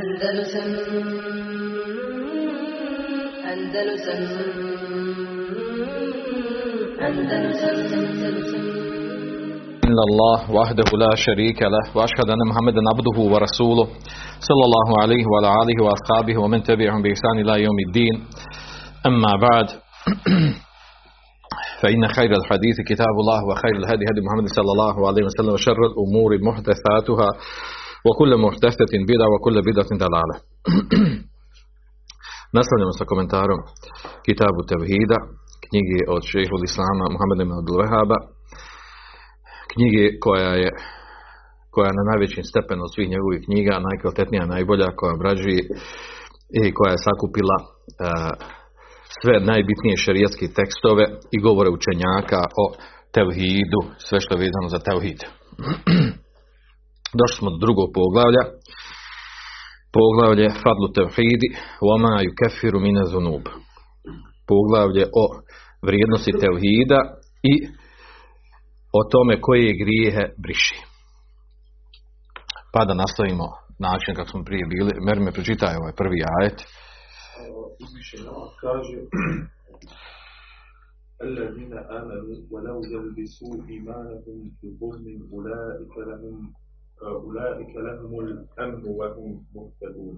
Andalusam Andalusam Andalusam Andalusam إلا الله وحده لا شريك له وأشهد أن محمدا عبده ورسوله صلى الله عليه وعلى آله وأصحابه ومن تبعهم بإحسان إلى يوم الدين. أما بعد فإن خير الحديث كتاب الله وخير الهدي هدي محمد صلى الله عليه وسلم وشر الأمور محدثاتها. وكل محدثة بدعة وكل بدعة ضلالة Nastavljamo sa komentarom Kitabu Tevhida, knjige od šehhul Islama Muhammeda ibn Abdul Wahaba, knjige koja je koja je na najvećim stepenu od svih njegovih knjiga, najkvalitetnija, najbolja, koja obrađuje i koja je sakupila uh, sve najbitnije šerijatske tekstove i govore učenjaka o tevhidu, sve što je vezano za tevhid. Došli smo do drugog poglavlja, poglavlje Fadlu tevhidi, Wama yukefiru mine zunub. Poglavlje o vrijednosti tevhida i o tome koje grijehe briši. Pa da nastavimo način kako smo prije bili. Mer me pročitaj ovaj prvi ajet. uzvišen Allah kaže الذين آمنوا ولو يلبسوا إيمانهم بظلم أولئك لهم أولئك لهم الأمن وهم مهتدون.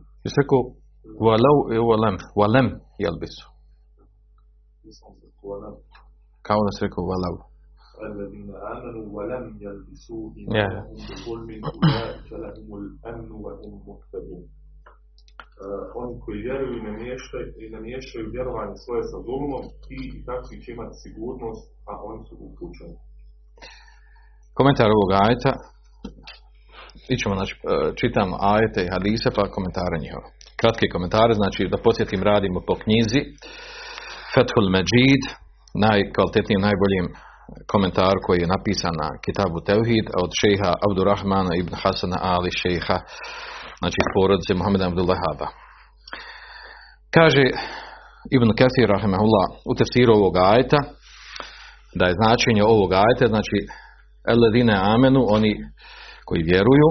Walem, walem jelbisu. Kao da se rekao walau. الذين آمنوا ولم يلبسوا إيمانهم بظلم أولئك لهم الأمن وهم مهتدون. oni koji vjeruju i ne miješaju, i ne miješaju vjerovanje svoje sa zulumom, ti i takvi će imati sigurnost, a oni su upućeni. Komentar ovog ajeta. Ićemo, znači, čitamo ajete i hadise, pa komentare njihove. Kratki komentare, znači da podsjetim radimo po knjizi Fethul Međid, najkvalitetnijim, najboljim komentar koji je napisan na Kitabu Tevhid od šeha Abdurrahmana ibn Hasana Ali šeha znači porodice Muhammeda Abdullahaba. Kaže Ibn Kathir rahimahullah u tefsiru ovog ajeta da je značenje ovog ajeta znači eledine amenu oni koji vjeruju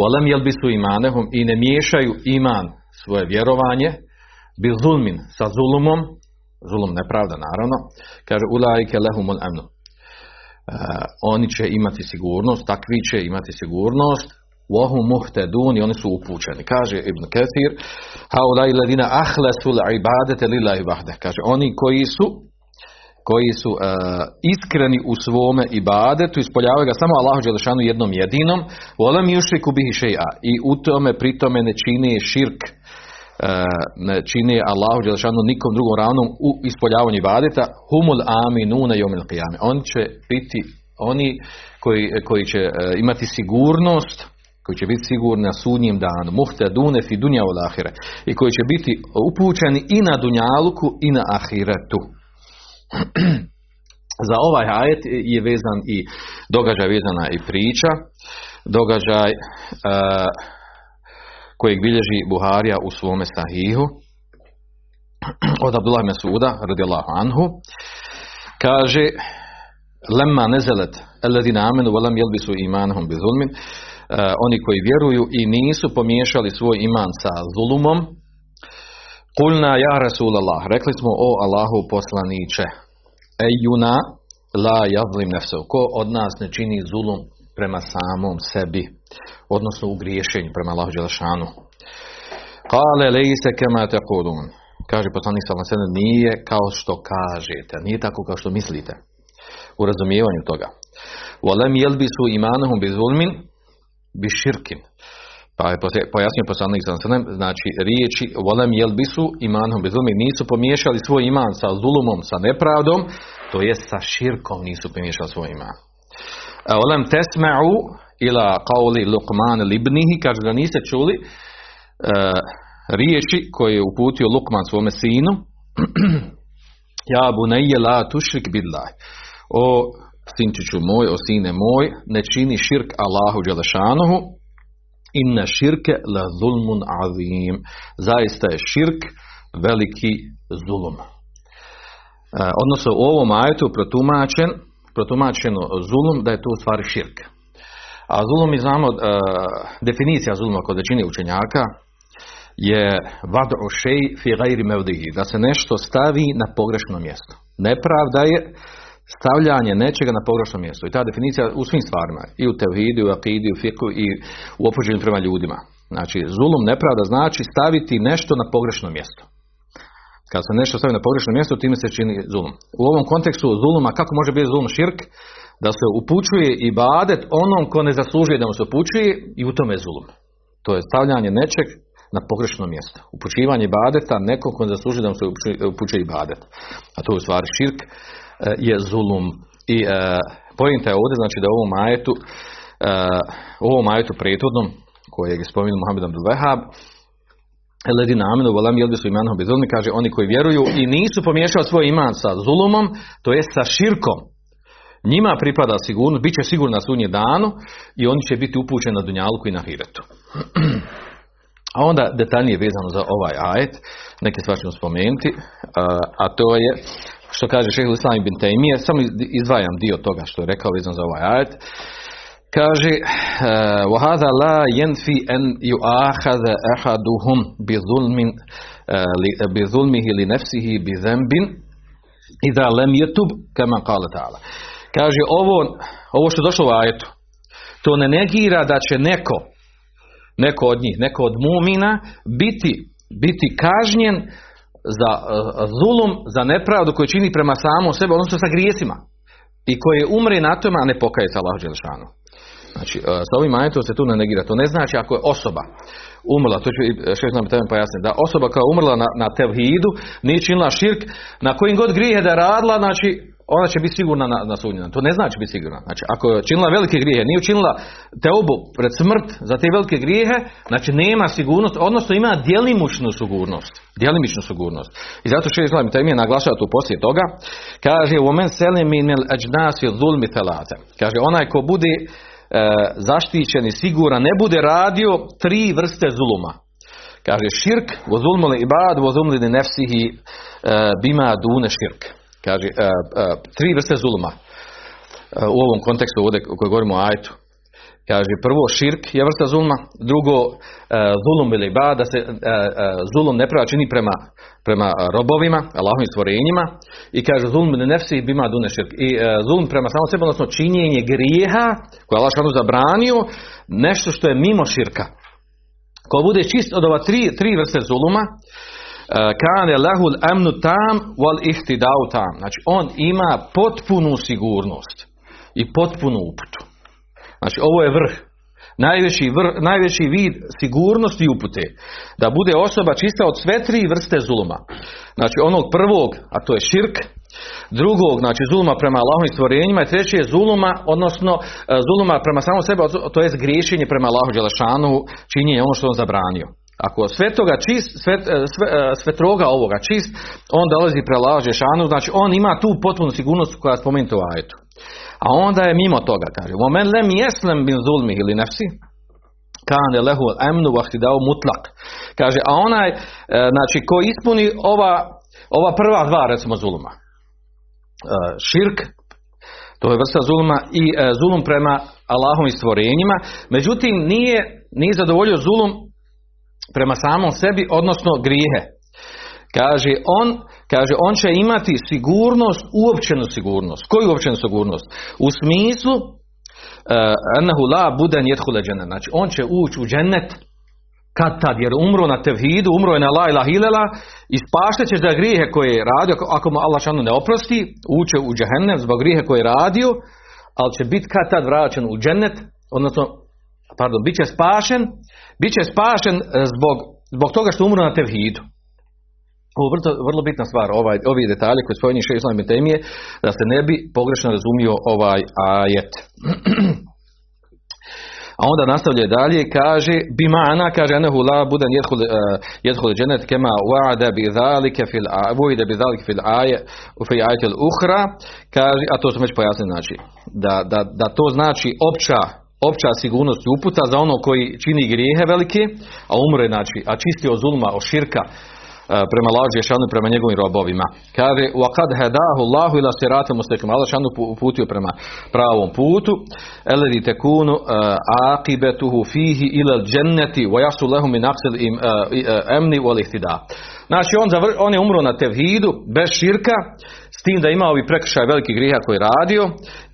volem jelbisu imanehum i ne miješaju iman svoje vjerovanje bil zulmin sa zulumom zulum nepravda naravno kaže ulajke lehumul amnu Uh, oni će imati sigurnost, takvi će imati sigurnost, وَهُمْ مُهْتَدُونِ i oni su upućeni. Kaže Ibn Kathir, هَوْلَاِ الَّذِينَ أَخْلَسُوا الْعِبَادَةَ لِلَّهِ وَحْدَهُ Kaže, oni koji su koji su uh, iskreni u svome ibadetu, ispoljavaju ga samo Allahu Đelešanu jednom jedinom, volem yushriku bihi shay'a i u tome pri tome ne čini širk uh, ne čini Allahu Đelešanu nikom drugom ravnom u ispoljavanju ibadeta, humul aminuna yawmil qiyame. Oni će biti oni koji, koji će uh, imati sigurnost koji će biti sigurni na sudnjem danu, muhtadune fi dunja i koji će biti upućeni i na dunjaluku i na ahiretu. Za ovaj ajet je vezan i događaj vezana i priča, događaj uh, kojeg bilježi Buharija u svome sahihu od Abdullah Mesuda radijallahu anhu. Kaže lemma nezelet alladina amenu walam yalbisu imanahum bi zulmin. Uh, oni koji vjeruju i nisu pomiješali svoj iman sa zulumom kulna ja Rasulallah. Rekli smo o Allahu poslaniće ejuna la yazlim nefsev ko od nas ne čini zulum prema samom sebi odnosno u griješenju prema Allahu Đelešanu? Kale lejse kema tekulun kaže poslanik sallallahu nije kao što kažete nije tako kao što mislite. U razumijevanju toga. Walem jelbisu imanahum bi zulmin bi. Pa je pojasnio poslanik sa znači riječi volem jelbisu imanom bezumi nisu pomiješali svoj iman sa zulumom, sa nepravdom, to jest sa širkom nisu pomiješali svoj iman. Volem tesma'u ila qauli Luqman libnihi, kaže da niste čuli uh, riječi koje je uputio Lukman svome sinu ja bunayya la tušrik billah. O sinčiću moj, o sine moj, ne čini širk Allahu Đelešanuhu, inna širke la zulmun azim. Zaista je širk veliki zulum. E, odnosno u ovom ajetu protumačen, protumačeno zulum da je to u stvari širk. A zulum mi znamo, e, definicija zuluma kod većine učenjaka, je vadu šej fi gajri mevdihi, da se nešto stavi na pogrešno mjesto. Nepravda je stavljanje nečega na pogrešno mjesto. I ta definicija u svim stvarima, i u tevhidu, i u akidu, i u fiku, i u opođenju prema ljudima. Znači, zulum nepravda znači staviti nešto na pogrešno mjesto. Kad se nešto stavi na pogrešno mjesto, time se čini zulum. U ovom kontekstu zuluma, kako može biti zulum širk? Da se upućuje i badet onom ko ne zaslužuje da mu se upućuje i u tome je zulum. To je stavljanje nečeg na pogrešno mjesto. Upućivanje badeta nekom ko ne zaslužuje da mu se upućuje i badet. A to je u stvari širk je zulum. I e, pojenta je ovdje, znači da u ovom e, u ovom majetu prethodnom, kojeg je spomenuo Muhammed Abdul Wahab, Ledina amenu volam jelbi su imanom bezulmi, kaže oni koji vjeruju i nisu pomiješali svoj iman sa zulumom, to jest sa širkom. Njima pripada sigurnost, bit će sigurno na sunje danu i oni će biti upućeni na Dunjalku i na Hiretu. A onda detaljnije vezano za ovaj ajet, neke stvari ćemo spomenuti, a to je što kaže šehr Islam ibn Taymije, samo izdvajam dio toga što je rekao vezano za ovaj ajet. Kaže وَهَذَا لَا يَنْفِي أَنْ يُؤَخَذَ أَحَدُهُمْ بِظُلْمٍ بِظُلْمِهِ لِنَفْسِهِ بِذَنْبٍ إِذَا لَمْ يَتُبْ كَمَا قَالَ تَعَالَ Kaže ovo, ovo što je došlo u ajetu, to ne negira da će neko, neko od njih, neko od mumina biti, biti kažnjen za uh, zulum, za nepravdu koju čini prema samom sebi, odnosno sa grijesima. I koji umre na tome, a ne pokaje se Allah Đelešanu. Znači, s ovim ajetom se tu ne negira. To ne znači ako je osoba umrla, to ću šest nam tebe pojasniti, da osoba koja je umrla na, na tevhidu, nije činila širk, na kojim god grije da je radila, znači ona će biti sigurna na, na sudnjenu. To ne znači biti sigurna. Znači, ako je činila velike grijehe, nije učinila teobu pred smrt za te velike grijehe, znači nema sigurnost, odnosno ima djelimičnu sigurnost. Djelimičnu sigurnost. I zato što Islam taj je naglašava tu poslije toga, kaže, omen selim minel ađnasi zulmi telate. Kaže, onaj ko bude e, zaštićen i siguran, ne bude radio tri vrste zuluma. Kaže, širk, vo zulmuli ibad, vo zulmuli nefsihi, e, bima dune širk. Kaže, uh, uh, tri vrste zuluma uh, u ovom kontekstu ovdje u kojoj govorimo o ajtu. Kaže, prvo širk je vrsta zulma, drugo zulum ili ba, da se zulum ne prava čini prema, prema robovima, Allahovim stvorenjima i kaže zulum ili nefsi bima dune širk. I zulum prema samo sebi, odnosno činjenje grijeha koje je Allah šanu zabranio, nešto što je mimo širka. Ko bude čist od ova tri, tri vrste zuluma, kane lahul amnu tam wal ihtidau tam. Znači on ima potpunu sigurnost i potpunu uputu. Znači ovo je vrh. Najveći, vrh, najveći vid sigurnosti i upute. Da bude osoba čista od sve tri vrste zuluma. Znači onog prvog, a to je širk, drugog, znači zuluma prema Allahovim stvorenjima i treće je zuluma, odnosno zuluma prema samom sebi, to je griješenje prema Allahu Đelešanu, činjenje ono što on zabranio. Ako sve toga čist, sve, sve, sve troga ovoga čist, on dolazi prelaže šanu, znači on ima tu potpunu sigurnost koja je spomenuta u ajetu. A onda je mimo toga, kaže, moment lem jeslem bin zulmi ili nefsi, kane lehu emnu vahtidao mutlak. Kaže, a onaj, znači, ko ispuni ova, ova prva dva, recimo, zuluma. Širk, to je vrsta zuluma, i zulum prema Allahovim stvorenjima, međutim, nije, nije zadovoljio zulum prema samom sebi, odnosno grijehe. Kaže on, kaže on će imati sigurnost, uopćenu sigurnost. Koju uopćenu sigurnost? U smislu anahu la budan yadkhul Znači on će ući u džennet kad tad, jer umro na tevhidu, umro je na la ilaha ilala i spaštat će za grijehe koje je radio, ako mu Allah šanu ne oprosti, uče u džehennem zbog grijehe koje je radio, ali će biti kad tad vraćen u džennet, odnosno, pardon, bit će spašen bit će spašen e, zbog, zbog toga što umro na tevhidu. Ovo vrlo, vrlo bitna stvar, ovaj, ovi detalji koji spominje še islam temije, da se ne bi pogrešno razumio ovaj ajet. A onda nastavlja dalje, kaže, bimana, kaže, anahu la budan jedhul dženet kema wa'ada bi zalike fil vujde bi zalike fil aje, u fi ajetel uhra, kaže, a to smo već pojasnili, znači, da, da, da to znači opća opća sigurnost i uputa za ono koji čini grijehe velike, a umre, znači, a čisti od zulma, od širka, prema Allahu Žešanu prema njegovim robovima. Kaže, وَقَدْ هَدَاهُ اللَّهُ إِلَا سِرَاتَ مُسْتَقِيمٍ Allah Žešanu uputio prema pravom putu. الَّذِي تَكُونُ عَاقِبَتُهُ فِيهِ إِلَى الْجَنَّةِ وَيَحْسُ لَهُ مِنْ أَقْصِ الْأَمْنِ وَالْإِهْتِدَاءِ Znači on, zavr, on je umro na tevhidu, bez širka, s tim da ima ovi prekršaj veliki griha koji je radio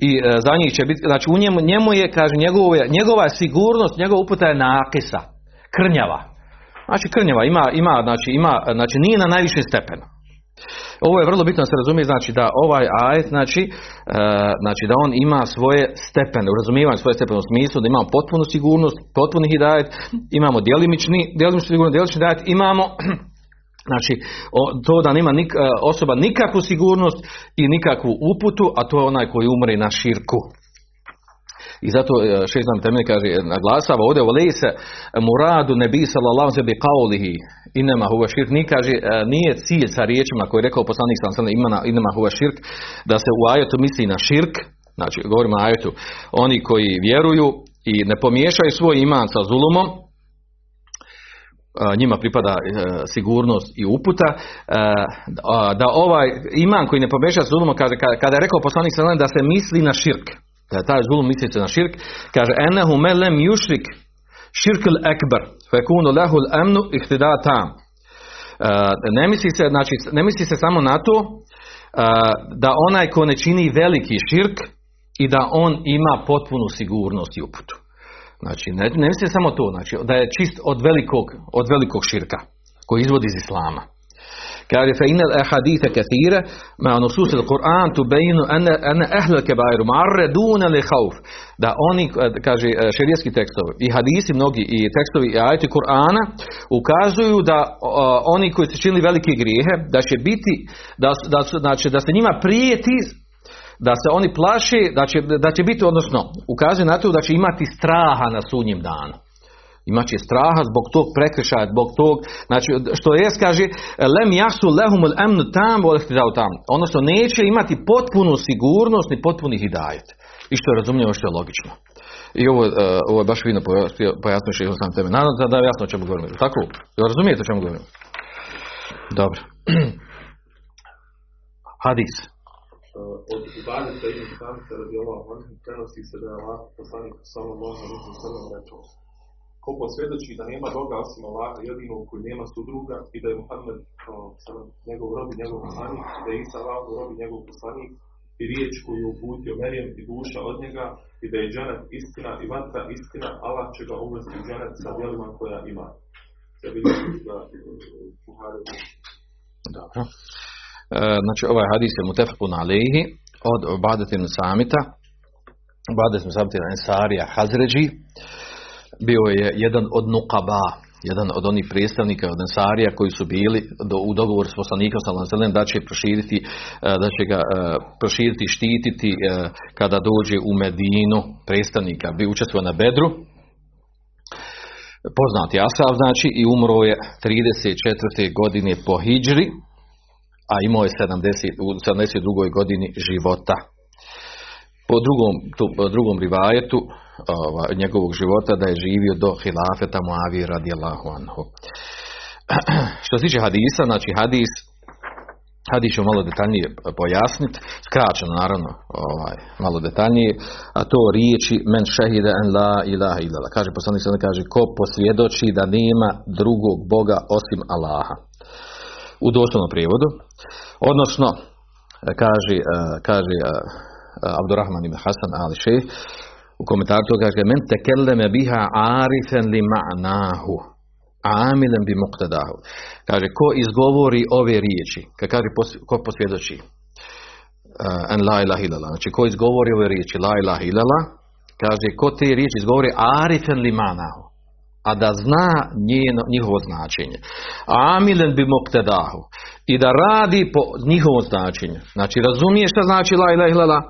i e, za njih će biti, znači u njemu, njemu je, kaže, njegova, njegova sigurnost, njegova uputa je nakisa, krnjava. Znači krnjava, ima, ima, znači, ima, znači nije na najvišem stepenu. Ovo je vrlo bitno da se razumije, znači da ovaj ajet, znači, e, znači da on ima svoje stepene, u razumijevanju svoje stepene u smislu da imamo potpunu sigurnost, potpuni hidajet, imamo djelimični, djelimični sigurnost, djelimični hidajet, imamo Znači, to da nema e, osoba nikakvu sigurnost i nikakvu uputu, a to je onaj koji umre na širku. I zato e, šest nam temelj kaže, naglasava ovdje volej se muradu nebi sallallahu se bi kaulihi inema huva širk, ni kaže, e, nije cilj sa riječima koji je rekao poslanik sallallahu imena inema huva širk, da se u ajetu misli na širk, znači govorimo o ajetu, oni koji vjeruju i ne pomiješaju svoj iman sa zulumom, njima pripada e, sigurnost i uputa, e, da ovaj iman koji ne pobeša zulumom, kaže, kada je rekao poslanik sallam da se misli na širk, da je taj zulum misli se na širk, kaže enehu melem jušrik širkul ekber, fekunu lehul emnu ihtida tam. E, ne misli se, znači, ne misli se samo na to da onaj ko ne čini veliki širk i da on ima potpunu sigurnost i uputu. Znači, ne, ne misli samo to, znači, da je čist od velikog, od velikog širka, koji izvodi iz Islama. Kaže, fe inel ehadite kathire, ma nusus il Kur'an tu bejinu ene, ehle kebairu, marredune li hauf. Da oni, kaže, šerijetski tekstovi i hadisi mnogi i tekstovi i ajeti Kur'ana ukazuju da o, oni koji su činili velike grijehe, da će biti, da, da, znači, da se njima prijeti da se oni plaši da će, da će biti, odnosno ukazuje na to da će imati straha na sudnjem danu. Imaće straha zbog tog prekršaja, zbog tog, znači što je kaže lem jasu lehumul emnu tam tam. Odnosno neće imati potpunu sigurnost ni potpuni hidajet. I što je razumljivo, što je logično. I ovo, uh, ovo je baš fino pojasnio što sam teme. Nadam se da je jasno o čemu govorimo. Tako? Razumijete o čemu govorimo? Dobro. Hadis od ibadeta ibn Samita radi Allah prenosi se da je Allah poslanik sallallahu alaihi wa sallam rekao ko posvjedoči da nema Boga osim Allaha jedinog koji nema sudruga i da je Muhammed njegov rob i njegov poslanik i da je Isa Allah rob i njegov poslanik i riječ koju je uputio Merijem i duša od njega i da je dženet istina i vatra istina, Allah će ga uvesti dženet sa djelima koja ima. Se vidi da Buhari. Dobro. E, znači ovaj hadis je mutefakun alejhi od Ubadetin Samita. Ubadetin Samita Ensarija Hazređi. Bio je jedan od nukaba jedan od onih predstavnika od Ensarija koji su bili do, u dogovoru s poslanikom sallallahu da će proširiti e, da će ga e, proširiti štititi kada dođe u Medinu predstavnika bi učestvovao na Bedru. Poznati Asav znači i umro je 34. godine po Hidžri a imao je 70, u 72. godini života. Po drugom, tu, po drugom rivajetu ova, njegovog života da je živio do hilafeta Muavi radijallahu anhu. Što se tiče hadisa, znači hadis Hadis ću malo detaljnije pojasniti, skraćeno naravno, ovaj, malo detaljnije, a to riječi men šehide en la ilaha ilala. Kaže poslanik kaže ko posvjedoči da nema drugog Boga osim Allaha u doslovnom prijevodu. Odnosno, kaže, kaže Abdurrahman ibn Hasan ali šejh u komentaru to kaže men tekelleme biha arifen li ma'nahu amilen bi muqtadahu. Kaže, ko izgovori ove riječi, kad kaže ko posvjedoči, en la ilaha illallah, znači ko izgovori ove riječi, la ilaha illallah, kaže, ko te riječi izgovori arifen li ma'nahu, a da zna njeno, njihovo značenje. Amilen bi moktedahu. I da radi po njihovom značenju. Znači razumije šta znači la ilaha illallah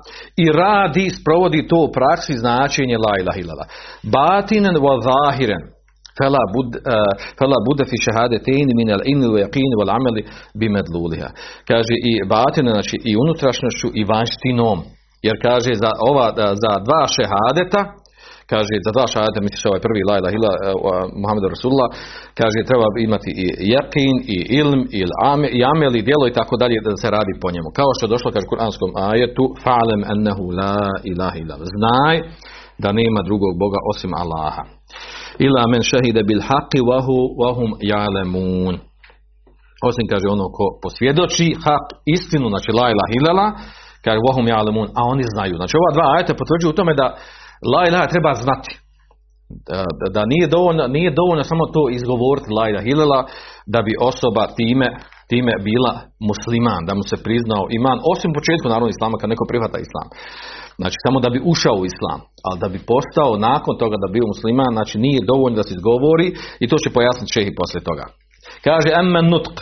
i radi, sprovodi to u praksi značenje la ilaha illallah. Batinen wa zahiren. Fela, bud, uh, fela bude fi šahadetein min al ilmi wa yaqini wal amali bi medluliha. Kaže i batine, znači i unutrašnjošću i vanštinom. Jer kaže za ova za dva šehadeta kaže, za dva šajata, misliš ovaj prvi la ilaha illa Muhammedu Rasulullah, kaže, treba imati i jakin, i ilm, i, ame, i amel, i djelo i tako dalje, da se radi po njemu. Kao što je došlo, kaže, u kuranskom ajetu, fa'alem ennehu la ilaha illa. Znaj da nema drugog Boga osim Allaha. Ila men šehide bil haqi wahu wahum ja'lemun. Osim kaže ono ko posvjedoči hak, istinu, znači la ilaha illallah, kaže wahum ja'lemun, a oni znaju. Znači ova dva ajeta potvrđuju u tome da la ilaha treba znati. Da, da, nije, dovoljno, nije dovoljno samo to izgovoriti la ilaha illallah, da bi osoba time time bila musliman, da mu se priznao iman, osim početku naravno islama kad neko prihvata islam. Znači samo da bi ušao u islam, ali da bi postao nakon toga da bio musliman, znači nije dovoljno da se izgovori i to će pojasniti šehi poslije toga. Kaže emmen nutq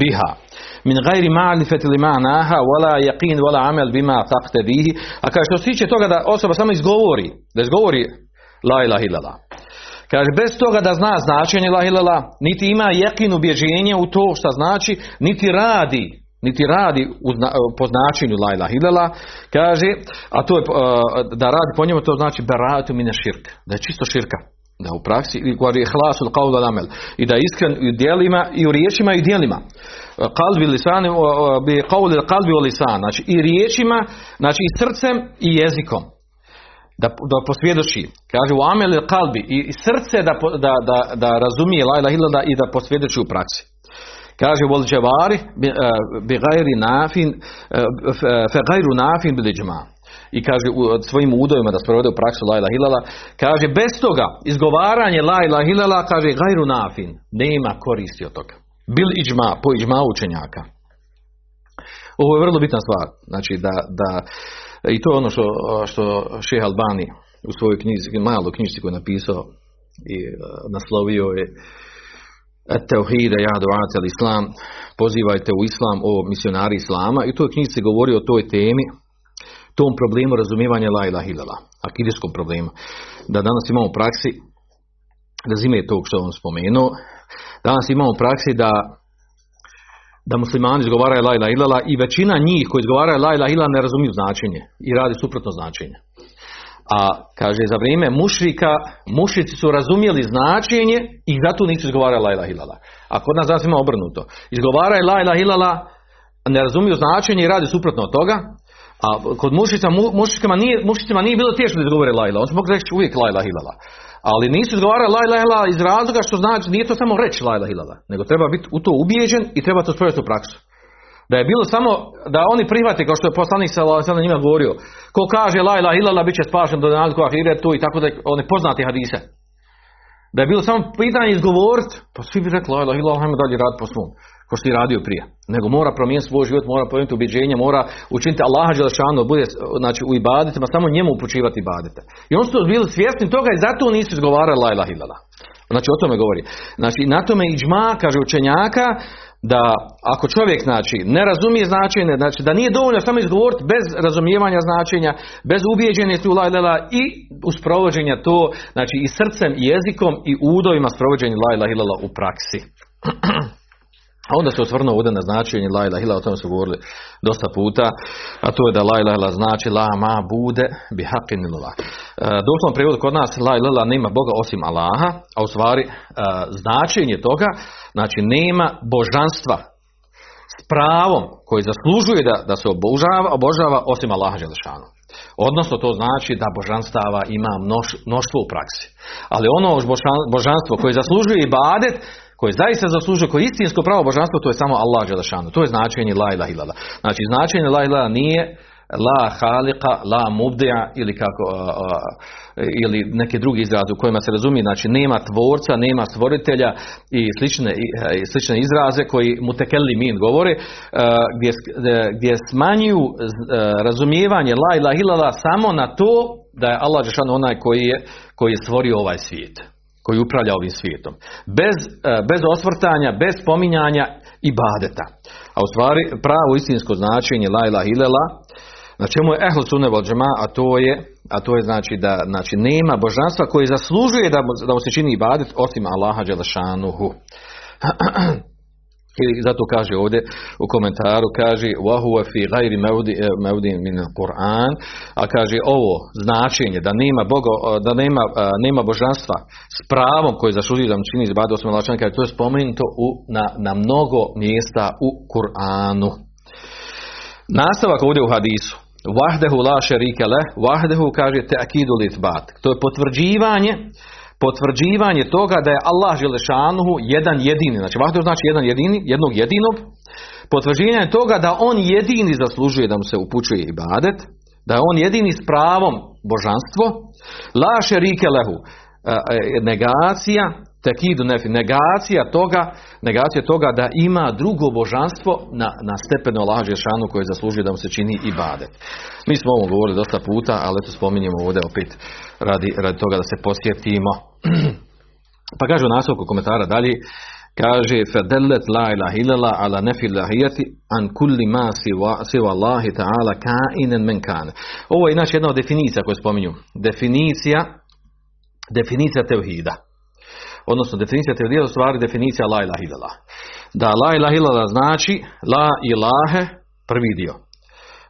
biha min gajri ma'rifati li ma'naha wala yaqin wala amal bima taqtadihi a kaže što se tiče toga da osoba samo izgovori da izgovori la ilaha illallah Kaže, bez toga da zna značenje la ilala, niti ima jekin ubjeđenje u to što znači, niti radi, niti radi po značenju la ilaha ilala, kaže, a to je, da radi po njemu, to znači baratu mine širk, da je čisto širka, da u praksi, i govori hlasul qawla lamel, i da je iskren u dijelima, i u riječima, i u dijelima. Kalbi lisani, bi qawli kalbi o lisan, znači i riječima, znači i srcem i jezikom da, da posvjedoči. Kaže u amel kalbi i, i srce da, da, da, da razumije la ilaha i da posvjedoči u praksi. Kaže vol dževari bi gajri nafin fe gajru nafin bil I kaže u svojim udovima da sprovede u praksu la ilaha illallah, kaže bez toga izgovaranje la ilaha illallah kaže gajru nafin, nema koristi od toga. Bil iđma, po iđma učenjaka. Ovo je vrlo bitna stvar. Znači da, da i to je ono što, što šeha Albani u svojoj knjizi, malo knjižici koju je napisao i uh, naslovio je Teuhide ja duat al islam, pozivajte u islam o misionari islama i u toj knjizi govori o toj temi, tom problemu razumijevanja la ilaha illallah, akidijskom problemu. Da danas imamo u praksi, razime tog što on spomenuo, danas imamo u praksi da da muslimani izgovaraju la ilaha illallah i većina njih koji izgovaraju la ilaha illallah ne razumiju značenje i radi suprotno značenje. A kaže za vrijeme mušrika, mušrici su razumjeli značenje i zato nisu izgovarali la ilaha illallah. A kod nas danas ima obrnuto. Izgovaraju la ilaha illallah, ne razumiju značenje i radi suprotno od toga. A kod mušricama, mušricama nije, mušricama nije bilo teško da izgovore la ilaha. On su mogli reći uvijek la ilaha illallah. Ali nisu izgovarali la ilaha illallah iz razloga što znači, nije to samo reći la ilaha illallah, nego treba biti u to ubijeđen i treba to sprovesti u praksu. Da je bilo samo da oni prihvate kao što je poslanik sa njima govorio, ko kaže la ilaha illallah bit će spašen do nalazku ahiretu i tako da oni poznati hadise. Da je bilo samo pitanje izgovoriti, pa svi bi rekli illallah, hajmo dalje raditi po svom ko što je radio prije. Nego mora promijeniti svoj život, mora promijeniti ubjeđenje, mora učiniti Allaha Đelešanu, bude znači, u ibadetima, samo njemu upućivati ibadete. I oni su bili svjesni toga i zato nisu izgovarali la ilaha. Znači o tome govori. Znači na tome iđma, kaže učenjaka, da ako čovjek znači ne razumije značenje, znači da nije dovoljno samo izgovoriti bez razumijevanja značenja, bez ubijeđenja tu la ilaha i uz provođenja to, znači i srcem i jezikom i udovima sprovođenja la ilaha illallah u praksi. A onda se osvrnuo ovdje na značenje la ilaha ila, o tome su govorili dosta puta, a to je da la ilaha ila znači la ma bude bi haqqin illallah. E, doslovno kod nas la ilaha nema Boga osim Allaha, a u stvari e, značenje toga, znači nema božanstva s pravom koji zaslužuje da, da se obožava, obožava osim Allaha Želešanu. Odnosno to znači da božanstava ima mnoš, mnoštvo u praksi. Ali ono božanstvo koje zaslužuje i badet, koje zaista zaslužuje, koje istinsko pravo božanstvo, to je samo Allah Đelešanu. To je značenje la ilaha illallah. Znači značenje la ilaha nije la halika, la mubdija ili kako ili neke drugi izraze u kojima se razumije, znači nema tvorca, nema stvoritelja i slične, i slične izraze koji mutekelli min govore, gdje, gdje smanjuju razumijevanje la ilaha illallah samo na to da je Allah Đelešanu onaj koji je, koji je stvorio ovaj svijet koji upravlja ovim svijetom. Bez, e, bez osvrtanja, bez spominjanja i badeta. A u stvari pravo istinsko značenje la ilaha illallah na čemu je ehl sunne a to je a to je znači da znači nema božanstva koje zaslužuje da, da mu se čini ibadet osim Allaha dželešanuhu. I zato kaže ovdje u komentaru, kaže وَهُوَ فِي غَيْرِ مَوْدِ مِنَ Kur'an, a kaže ovo značenje da nema, Boga, da nema, nema božanstva s pravom koje zaslužuje da mu čini izbadu osam kaže to je spomenuto u, na, na mnogo mjesta u Kur'anu. Nastavak ovdje u hadisu. Vahdehu la šerike le, vahdehu kaže akidu litbat. To je potvrđivanje potvrđivanje toga da je Allah Želešanuhu jedan jedini, znači vahdehu znači jedan jedini, jednog jedinog, potvrđivanje toga da on jedini zaslužuje da mu se upućuje ibadet, da je on jedini s pravom božanstvo, la šerike lehu, negacija tekidu nefi, negacija toga, negacija toga da ima drugo božanstvo na, na stepenu Allah Žešanu koje zaslužuje da mu se čini i bade. Mi smo ovo govorili dosta puta, ali to spominjemo ovdje opet radi, radi toga da se posjetimo. pa kaže u nastavku komentara dalje, kaže fedellet la ilaha illallah ala nefi lahijati an kulli ma siva Allahi ta'ala kainen men kane. Ovo je inače jedna od definicija koju spominju. Definicija definicija tevhida odnosno definicija tevhida u stvari definicija la ilaha illallah. Da la ilaha illallah znači la ilahe prvi dio.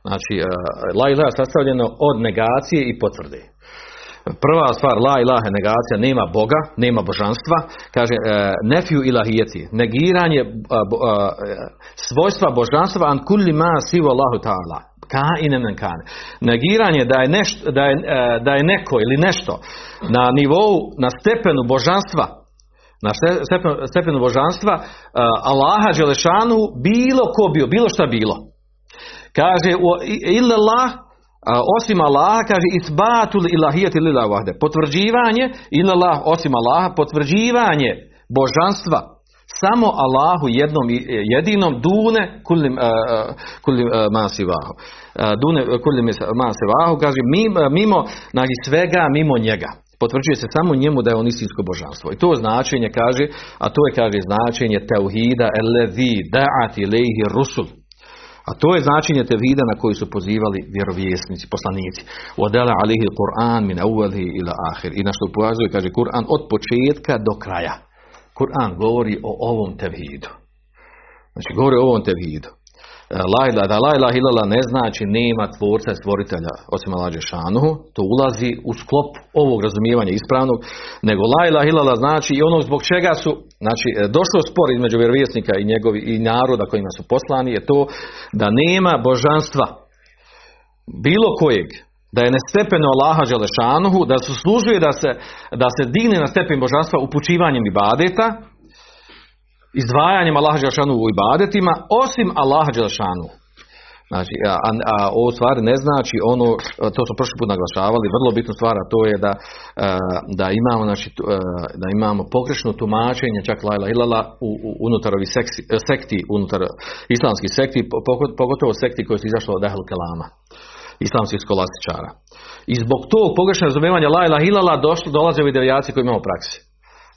Znači uh, la ilaha sastavljeno od negacije i potvrde. Prva stvar, la ilahe, negacija, nema Boga, nema božanstva, kaže uh, nefiju ilahijeti, negiranje uh, svojstva božanstva an kulli ma sivu Allahu ta'ala, ka kane. Negiranje da je, nešto, da, je, da je neko ili nešto na nivou, na stepenu božanstva na stepenu božanstva uh, Allaha Đelešanu bilo ko bio, bilo šta bilo. Kaže illallah osim Allaha kaže isbatul ilahijati lillah vahde. Potvrđivanje illallah osim Allaha potvrđivanje božanstva samo Allahu jednom jedinom dune kulim kulim masivahu. Dune kulim masivahu kaže mimo znači svega mimo njega potvrđuje se samo njemu da je on istinsko božanstvo. I to značenje kaže, a to je kaže značenje teuhida elevi da'at ilaihi rusul. A to je značenje tevhida na koji su pozivali vjerovjesnici, poslanici. Odela alihi Kur'an min awalihi ila ahir. I na što ukazuje, kaže Kur'an od početka do kraja. Kur'an govori o ovom tevhidu. Znači govori o ovom tevhidu. Lajla, da la ilaha illallah ne znači nema tvorca stvoritelja osim Allah Šanuhu, to ulazi u sklop ovog razumijevanja ispravnog, nego la ilaha illallah znači i ono zbog čega su, znači e, došlo spor između vjerovjesnika i njegovi i naroda kojima su poslani je to da nema božanstva bilo kojeg da je na stepenu Allaha Želešanuhu, da su služuje da se, da se digne na stepen božanstva upućivanjem ibadeta, izdvajanjem Allaha Đelšanu u ibadetima, osim Allaha Đelšanu. Znači, a, a, ovo stvari ne znači ono, to smo prošli put naglašavali, vrlo bitnu stvar, a to je da, da imamo, znači, da imamo pogrešno tumačenje čak lajla ilala u, u, unutar ovih sekti, unutar islamskih sekti, pogotovo sekti koji su izašli od Ahl Kelama, islamskih skolastičara. I zbog tog pogrešnog razumijevanja lajla ilala došlo, dolaze ovi devijaci koji imamo u praksi.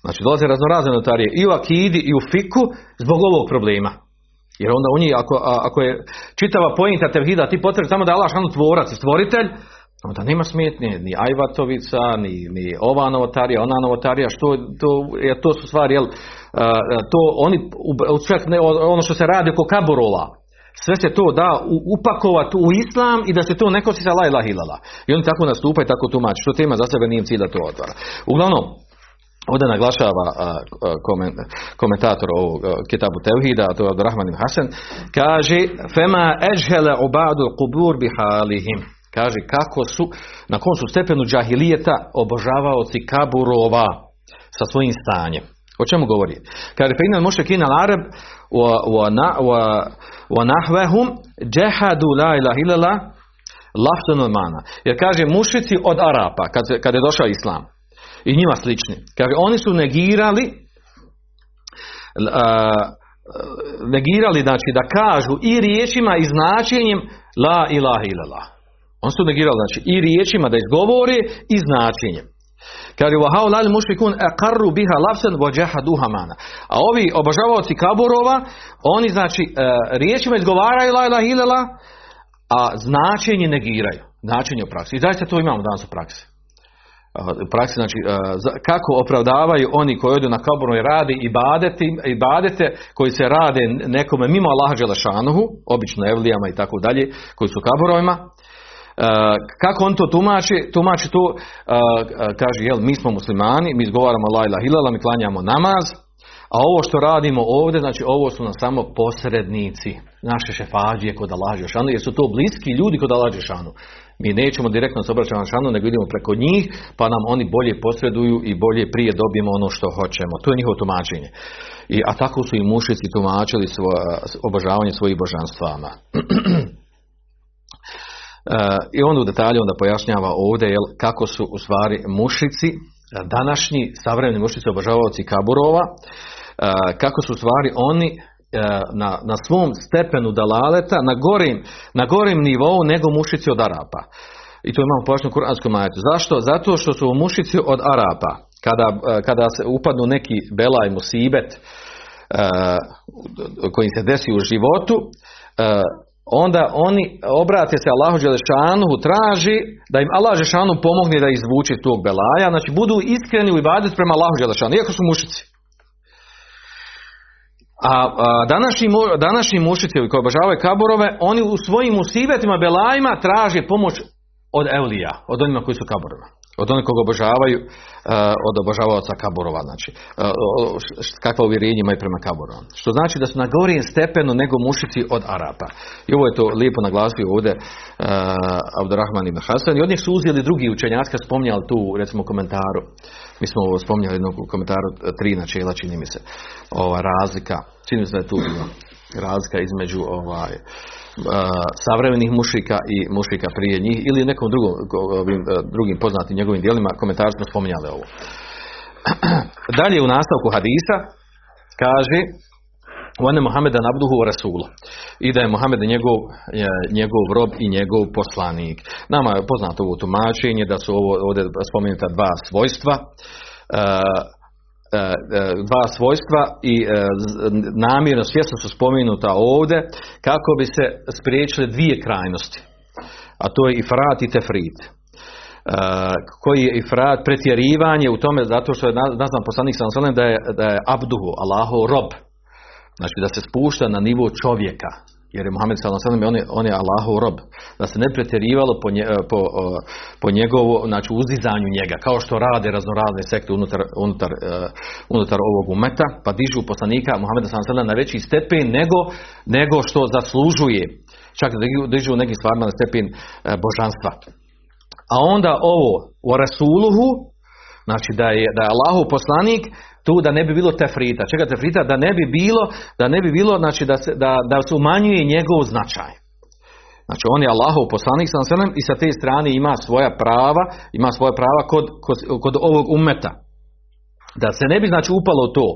Znači dolaze raznorazne notarije i u akidi i u fiku zbog ovog problema. Jer onda u njih, ako, ako je čitava pojenta tevhida, ti potrebi samo da je Allah tvorac i stvoritelj, onda nema smetnje, ni Ajvatovica, ni, ni ova novotarija, ona novotarija, što to, je, to su stvari, jel, to oni, ne, ono što se radi oko kaburova, sve se to da upakovati u islam i da se to ne kosi sa la. I oni tako nastupaju, tako tumači. Što tema za sebe nije cilj da to otvara. Uglavnom, Ovdje naglašava komentator ovog kitabu Tevhida, to je od Rahman Hasan, kaže Fema eđhele obadu kubur bihalihim. Kaže kako su, na kom su stepenu džahilijeta obožavaoci kaburova sa svojim stanjem. O čemu govori? Kaže, fe inal mušrikin al arab wa nahvehum džehadu la ilaha illallah lafzanul mana. Jer kaže mušici od Arapa, kad, kad je došao Islam, i njima slični. Kaže, oni su negirali negirali, znači da kažu i riječima i značenjem la ilaha illallah. Oni su negirali, znači i riječima da izgovore i značenjem. Kaže, wa lal mušrikun aqarru biha lafsan wa jahaduha mana. A ovi obožavaoci kaburova, oni znači e, riječima izgovaraju la ilaha illallah, a značenje negiraju. Značenje u praksi. I zaista to imamo danas u praksi. Praksi, znači, kako opravdavaju oni koji odu na kaboru i radi i badete, i badete koji se rade nekome mimo Allaha Đelešanuhu, obično evlijama i tako dalje, koji su kaborovima, kako on to tumači? Tumači to, kaže, jel, mi smo muslimani, mi izgovaramo la illallah, mi klanjamo namaz, a ovo što radimo ovdje, znači ovo su nam samo posrednici, naše šefađije kod Allah Žešanu, jer su to bliski ljudi kod Allah Žešanu. Mi nećemo direktno se obraćati šanu, nego idemo preko njih, pa nam oni bolje posreduju i bolje prije dobijemo ono što hoćemo. To je njihovo tumačenje. I, a tako su i mušici tumačili svoje, obožavanje svojih božanstvama. I on u detalju onda pojašnjava ovdje jel, kako su u stvari mušici, današnji savremeni mušici obožavaoci kaburova, kako su u stvari oni na, na svom stepenu dalaleta na gorim, na gorim nivou nego mušici od Arapa. I to imamo pojašnju u kuranskom majetu. Zašto? Zato što su mušici od Arapa. Kada, kada se upadnu neki belaj musibet koji se desi u životu, onda oni obrate se Allahu Đelešanu, traži da im Allah Đelešanu pomogne da izvuče tog belaja, znači budu iskreni u ibadet prema Allahu Đelešanu, iako su mušici. A, današnji, današnji mušici koji obožavaju kaborove, oni u svojim musibetima, belajima traže pomoć od Eulija, od onima koji su kaborova. Od onih koga obožavaju, od obožavaoca kaborova, znači, kakva uvjerenja imaju prema kaborova. Što znači da su na gorijem stepenu nego mušici od Arapa. I ovo je to lijepo naglasio ovdje uh, Abdurrahman ibn Hasan. I od njih su uzeli drugi učenjaci, spominjali tu, recimo, komentaru. Mi smo ovo spominjali jednog komentaru tri načela, čini mi se. Ova razlika, čini mi se da je tu bila razlika između ovaj, savremenih mušika i mušika prije njih ili nekom drugom, ovim, drugim poznatim njegovim dijelima komentar smo spominjali ovo. Dalje u nastavku hadisa kaže One Muhammeda nabduhu rasulu. I da je Muhammed njegov, njegov rob i njegov poslanik. Nama je poznato ovo tumačenje da su ovo ovdje spomenuta dva svojstva. E, e, dva svojstva i e, namjerno svjesno su spomenuta ovdje kako bi se spriječile dvije krajnosti. A to je ifrat i tefrit. koji je ifrat pretjerivanje u tome zato što je nazvan poslanik sam da je, da je abduhu, Allahu rob. Znači da se spušta na nivo čovjeka jer je Muhammed sallallahu on je, on je Allahov rob, da se ne pretjerivalo po, nje, po, po njegovu, znači uzizanju njega, kao što rade raznorazne sekte unutar, unutar, uh, unutar ovog umeta, pa dižu poslanika Muhammeda sallallahu na veći stepen nego, nego što zaslužuje, čak da dižu u nekim stvarima na stepen uh, božanstva. A onda ovo u Rasuluhu, znači da je, da je Allahov poslanik, tu da ne bi bilo tefrita. Čega tefrita? Da ne bi bilo, da ne bi bilo, znači da se, da, da se umanjuje njegov značaj. Znači on je Allahov poslanik sam selem i sa te strane ima svoja prava, ima svoja prava kod, kod, kod ovog umeta. Da se ne bi znači upalo to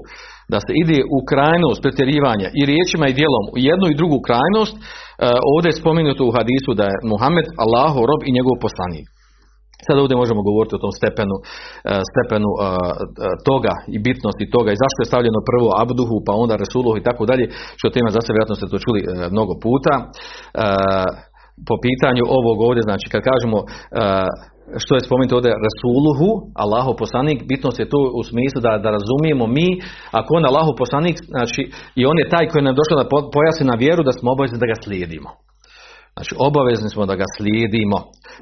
da se ide u krajnost pretjerivanja i riječima i djelom u jednu i drugu krajnost, uh, ovdje je spomenuto u hadisu da je Muhammed Allahov rob i njegov poslanik. Sad ovdje možemo govoriti o tom stepenu, e, stepenu e, toga i bitnosti toga i zašto je stavljeno prvo Abduhu, pa onda Resuluhu i tako dalje, što tema za se vjerojatno ste to čuli e, mnogo puta. Po pitanju ovog ovdje, znači kad kažemo što je spomenuto ovdje Rasuluhu, Allahov poslanik, bitnost je to u smislu da, da razumijemo mi, ako on Allahov poslanik, znači i on je taj koji nam došao da pojasni na vjeru, da smo obavezni da ga slijedimo. Znači obavezni smo da ga slijedimo.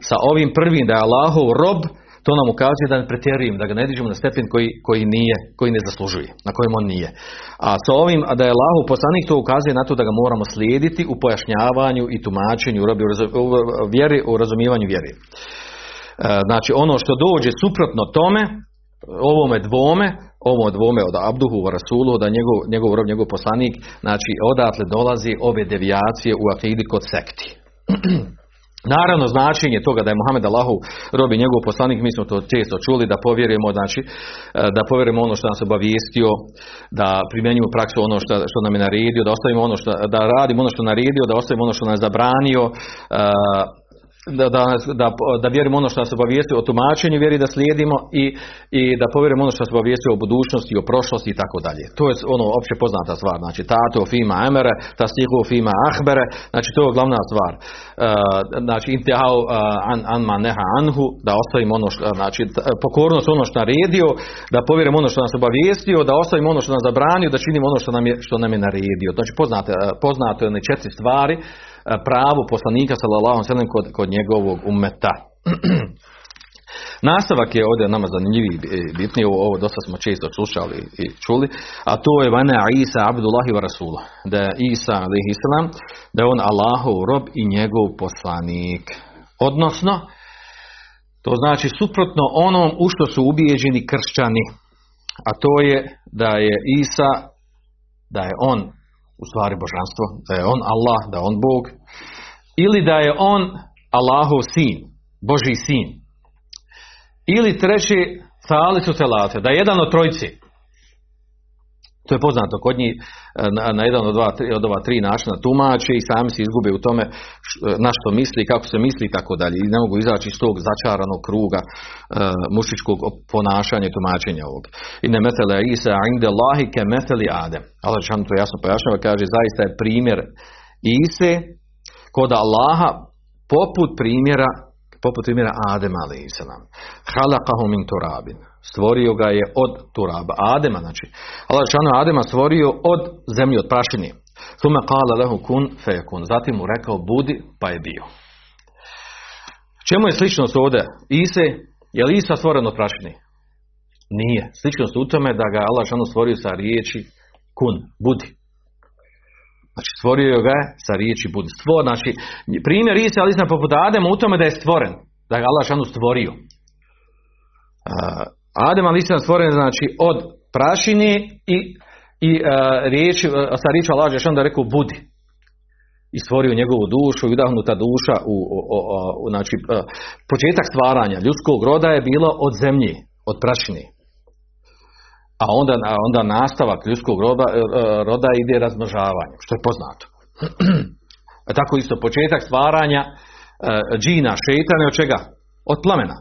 Sa ovim prvim da je Allahov rob, to nam ukazuje da ne pretjerujem, da ga ne dižemo na stepen koji, koji nije, koji ne zaslužuje, na kojem on nije. A sa ovim da je Allahov poslanik to ukazuje na to da ga moramo slijediti u pojašnjavanju i tumačenju u vjeri, u razumijevanju vjeri. E, znači ono što dođe suprotno tome, ovome dvome, ovo dvome od Abduhu u Rasulu, da njegov, njegov rob, njegov poslanik, znači odatle dolazi ove devijacije u akidi kod sekti. Naravno značenje toga da je Muhammed Allahu robi njegov poslanik, mi smo to često čuli, da povjerujemo, znači, e, da povjerujemo ono što nas obavijestio, da primjenjujemo praksu ono što, što nam je naredio, da ostavimo ono što, da radimo ono što naredio, da ostavimo ono što nam je zabranio, e, da, da, da, da vjerimo ono što nas obavijestio o tumačenju vjeri da slijedimo i, i da povjerimo ono što nas obavijestio o budućnosti, o prošlosti i tako dalje. To je ono opće poznata stvar. Znači, tato fima emere, ta stihu fima ahbere, znači to je glavna stvar. Uh, znači, intihau uh, an, an ma neha anhu, da ostavimo ono što, znači, pokornost ono što naredio, da povjerimo ono što nas obavijestio, da ostavimo ono što nas zabranio, da činimo ono što nam je, što nam je naredio. Znači, poznate, poznato je četiri stvari, pravu poslanika sallallahu alejhi kod, kod njegovog umeta. Nastavak je ovdje nama zanimljiviji bitniji, ovo, dosta smo često slušali i čuli, a to je vana Isa Abdullahi wa Rasula, da je Isa salam, da je on Allahov rob i njegov poslanik. Odnosno, to znači suprotno onom u što su ubijeđeni kršćani, a to je da je Isa, da je on u stvari božanstvo, da je on Allah, da je on Bog, ili da je on Allahov sin, Boži sin. Ili treći su telate, da je jedan od trojci. To je poznato kod njih na, na jedan od, dva, od ova tri načina tumače i sami se izgube u tome na što misli, kako se misli i tako dalje. I ne mogu izaći iz tog začaranog kruga uh, mušičkog ponašanja i tumačenja ovog. I ne metele Isa inde Allahi ke meteli Adem. Allah to jasno pojašnjava, kaže zaista je primjer Ise kod Allaha poput primjera poput primjera Adema a.s. Halakahu min turabin. Stvorio ga je od turaba. Adema, znači. Allah šanu Adema stvorio od zemlje, od prašine. Tume kala lehu kun fekun. Zatim mu rekao budi, pa je bio. Čemu je sličnost ovdje? Ise, je li Isa stvoren od prašine? Nije. Sličnost u tome da ga Allah šanu stvorio sa riječi kun, budi. Znači stvorio ga je sa riječi budi. Stvor, znači primjer Isa ali zna poput Adema u tome da je stvoren. Da ga Allah šanu stvorio. Adem ali stvoren znači od prašine i, i riječi, sa riječi Allah šanu da rekao budi. I stvorio njegovu dušu i udahnuta duša u, u, u znači početak stvaranja ljudskog roda je bilo od zemlje, od prašine. A onda, onda nastavak ljudskog roda, e, roda ide razmnožavanje, što je poznato. A tako isto početak stvaranja e, džina, šeitane od čega? Od plamena.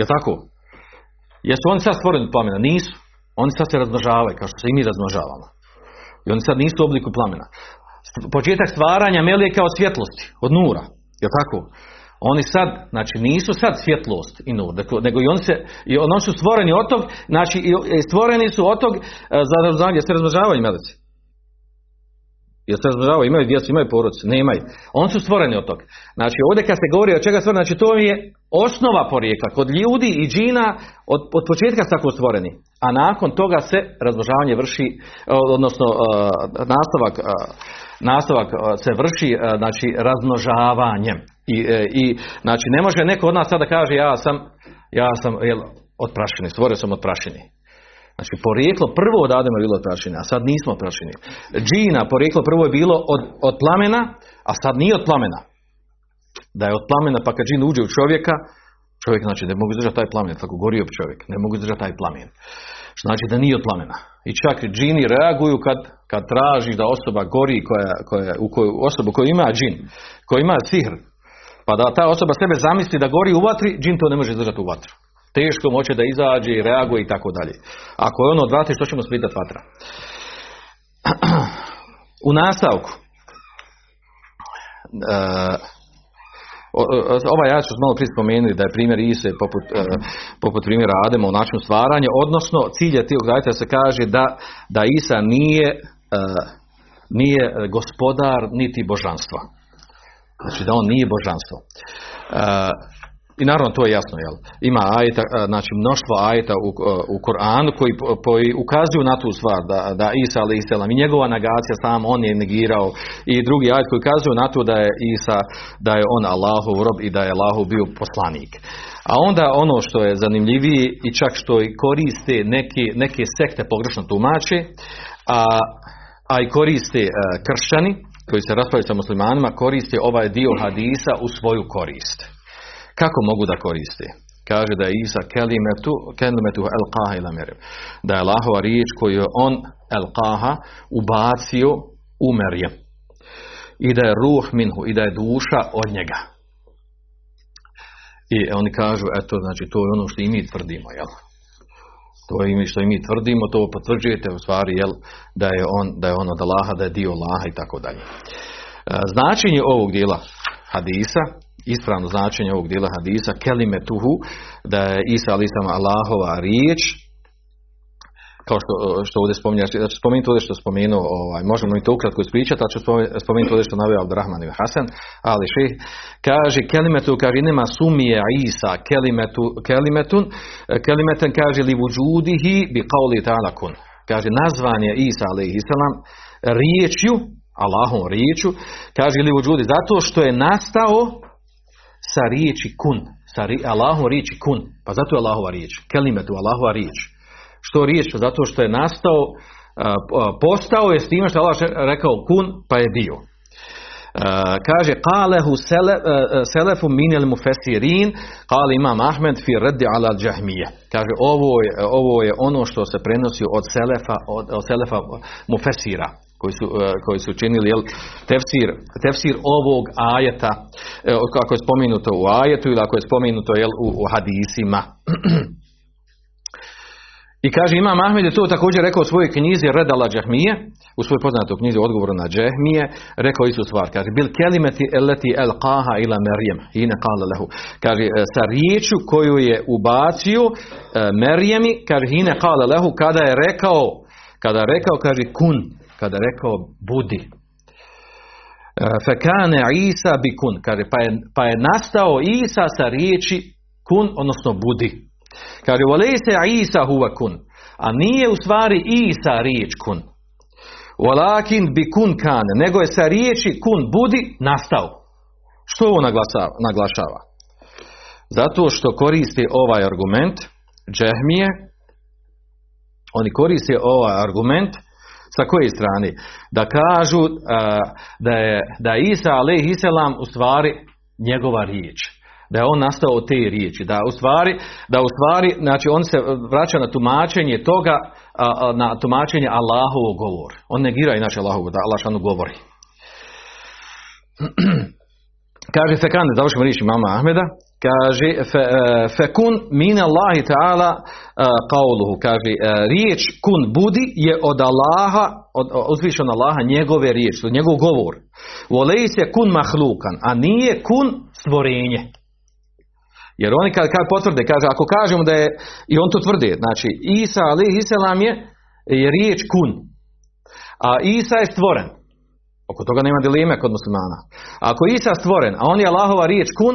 Je tako? Jesu oni sad stvoreni od plamena? Nisu. Oni sad se razmnožavaju, kao što se i mi razmnožavamo. I oni sad nisu u obliku plamena. Početak stvaranja melije kao svjetlosti, od nura. Je tako? Oni sad, znači nisu sad svjetlost i nur, nego i oni, se, i oni su stvoreni od tog, znači stvoreni su od tog e, za razmnožavanje, se razmnožavaju meleci. Jel se razmnožavaju, imaju djecu, imaju porodice, nemaju. Oni su stvoreni od tog. Znači ovdje kad se govori o čega stvoreni, znači to je osnova porijekla. Kod ljudi i džina od, od početka su tako stvoreni. A nakon toga se razmnožavanje vrši, e, odnosno uh, nastavak, nastavak se vrši znači razmnožavanjem. I, e, I, znači, ne može neko od nas sada kaže ja sam, ja sam jel, od prašine, stvorio sam od prašine. Znači, porijeklo prvo od Adema je bilo od prašine, a sad nismo od prašine. Džina, porijeklo prvo je bilo od, od plamena, a sad nije od plamena. Da je od plamena, pa kad džin uđe u čovjeka, čovjek znači ne mogu izdržati taj plamen, tako gorio čovjek, ne mogu izdržati taj plamen. Znači da nije od plamena. I čak džini reaguju kad, kad traži da osoba gori, koja, koja, u koju, osobu koja ima džin, koja ima sihr, pa da ta osoba sebe zamisli da gori u vatri, džin to ne može izdržati u vatru. Teško moće da izađe i reaguje i tako dalje. Ako je ono od vatri, što ćemo splitati vatra? U nastavku, uh, ovaj ja ću malo prije spomenuti da je primjer Ise poput, uh, poput primjera Adema u načinu stvaranja, odnosno cilj je tog da se kaže da, da Isa nije, uh, nije gospodar niti božanstva. Znači da on nije božanstvo. E, I naravno to je jasno, jel? Ima ajeta, e, znači mnoštvo ajeta u, e, u Koranu koji, koji ukazuju na tu stvar da, da Isa ali Islam i njegova negacija sam on je negirao i drugi ajet koji ukazuju na to da je Isa da je on Allahov rob i da je Allahov bio poslanik. A onda ono što je zanimljivije i čak što i koriste neke, neke sekte pogrešno tumače, a, a i koriste kršćani, koji se raspravljaju sa muslimanima koriste ovaj dio hadisa u svoju korist. Kako mogu da koriste? Kaže da je Isa kelimetu, kelimetu el qaha ila Da je Allahova riječ koju je on el qaha ubacio u Merjem. I da je ruh minhu, i da je duša od njega. I oni kažu, eto, znači, to je ono što i mi tvrdimo, jel? To je i što i mi tvrdimo, to potvrđujete u stvari, jel, da je on, da je on od Allaha, da je dio Allaha i tako dalje. E, Značenje ovog dijela hadisa, ispravno značenje ovog dijela hadisa, kelimetuhu, da je Isa ali sam Allahova riječ, kao što, što ovdje spominjaš, da ću spomenuti ovdje što spomenuo, ovaj, možemo i to ukratko ispričati, ali ću spomenuti ovdje što naveo Abdurrahman ibn Hasan, ali še, kaže kelimetu, kaže nema sumije Isa, kelimetu, kelimetun, kelimeten kaže li vuđudihi bi kauli ta'ala kun. Kaže nazvan je Isa alaihi salam riječju, Allahom riječju, kaže li vuđudi, zato što je nastao sa riječi kun, sa ri, Allahom riječi kun, pa zato je Allahova riječ, kelimetu, Allahova riječ što riječ, zato što je nastao, postao je s time što Allah rekao kun, pa je bio. kaže kalehu selefu minel mufesirin kale imam Ahmed fi radi ala džahmije kaže ovo je, ovo je ono što se prenosi od selefa od, od selefa mufesira koji su, koji su činili jel, tefsir, tefsir ovog ajeta. Kako je spomenuto u ajetu ili ako je spomenuto jel, u, u hadisima I kaže Imam Ahmed je to također rekao u svojoj knjizi Redala Džahmije, u svojoj poznatoj knjizi odgovoru na Džahmije, rekao istu stvar. Kaže, bil kelimeti eleti el qaha ila Merijem, i ne kala lehu. Kaže, e, sa riječu koju je ubacio e, Merijemi, kaže, i ne kala lehu, kada je rekao, kada je rekao, kaže, kun, kada je rekao, budi. E, Fekane Isa bi kun, kaže, pa pa je nastao Isa sa riječi kun, odnosno budi. Kaže, volejse Isa huva kun. A nije u stvari Isa riječ kun. Walakin bi kun kan. Nego je sa riječi kun budi nastao. Što ovo naglašava? Zato što koristi ovaj argument džehmije. Oni koriste ovaj argument sa koje strane? Da kažu da je, da je Isa alaih u stvari njegova riječ da je on nastao od te riječi, da u stvari, da u stvari, znači on se vraća na tumačenje toga, na tumačenje Allahovog govor. On negira inače Allahovog, da Allah šanu govori. kaže Fekan, da završimo riječi mama Ahmeda, kaže fe, e, fekun min Allahi ta'ala kauluhu, kaže e, riječ kun budi je od Allaha, od, uzvišen Allaha njegove riječi, njegov govor. Volej se kun mahlukan, a nije kun stvorenje. Jer oni kad, kad potvrde, kaže, ako kažemo da je, i on to tvrdi, znači Isa ali Iselam je, je riječ kun. A Isa je stvoren. Oko toga nema dileme kod muslimana. Ako Isa stvoren, a on je Allahova riječ kun,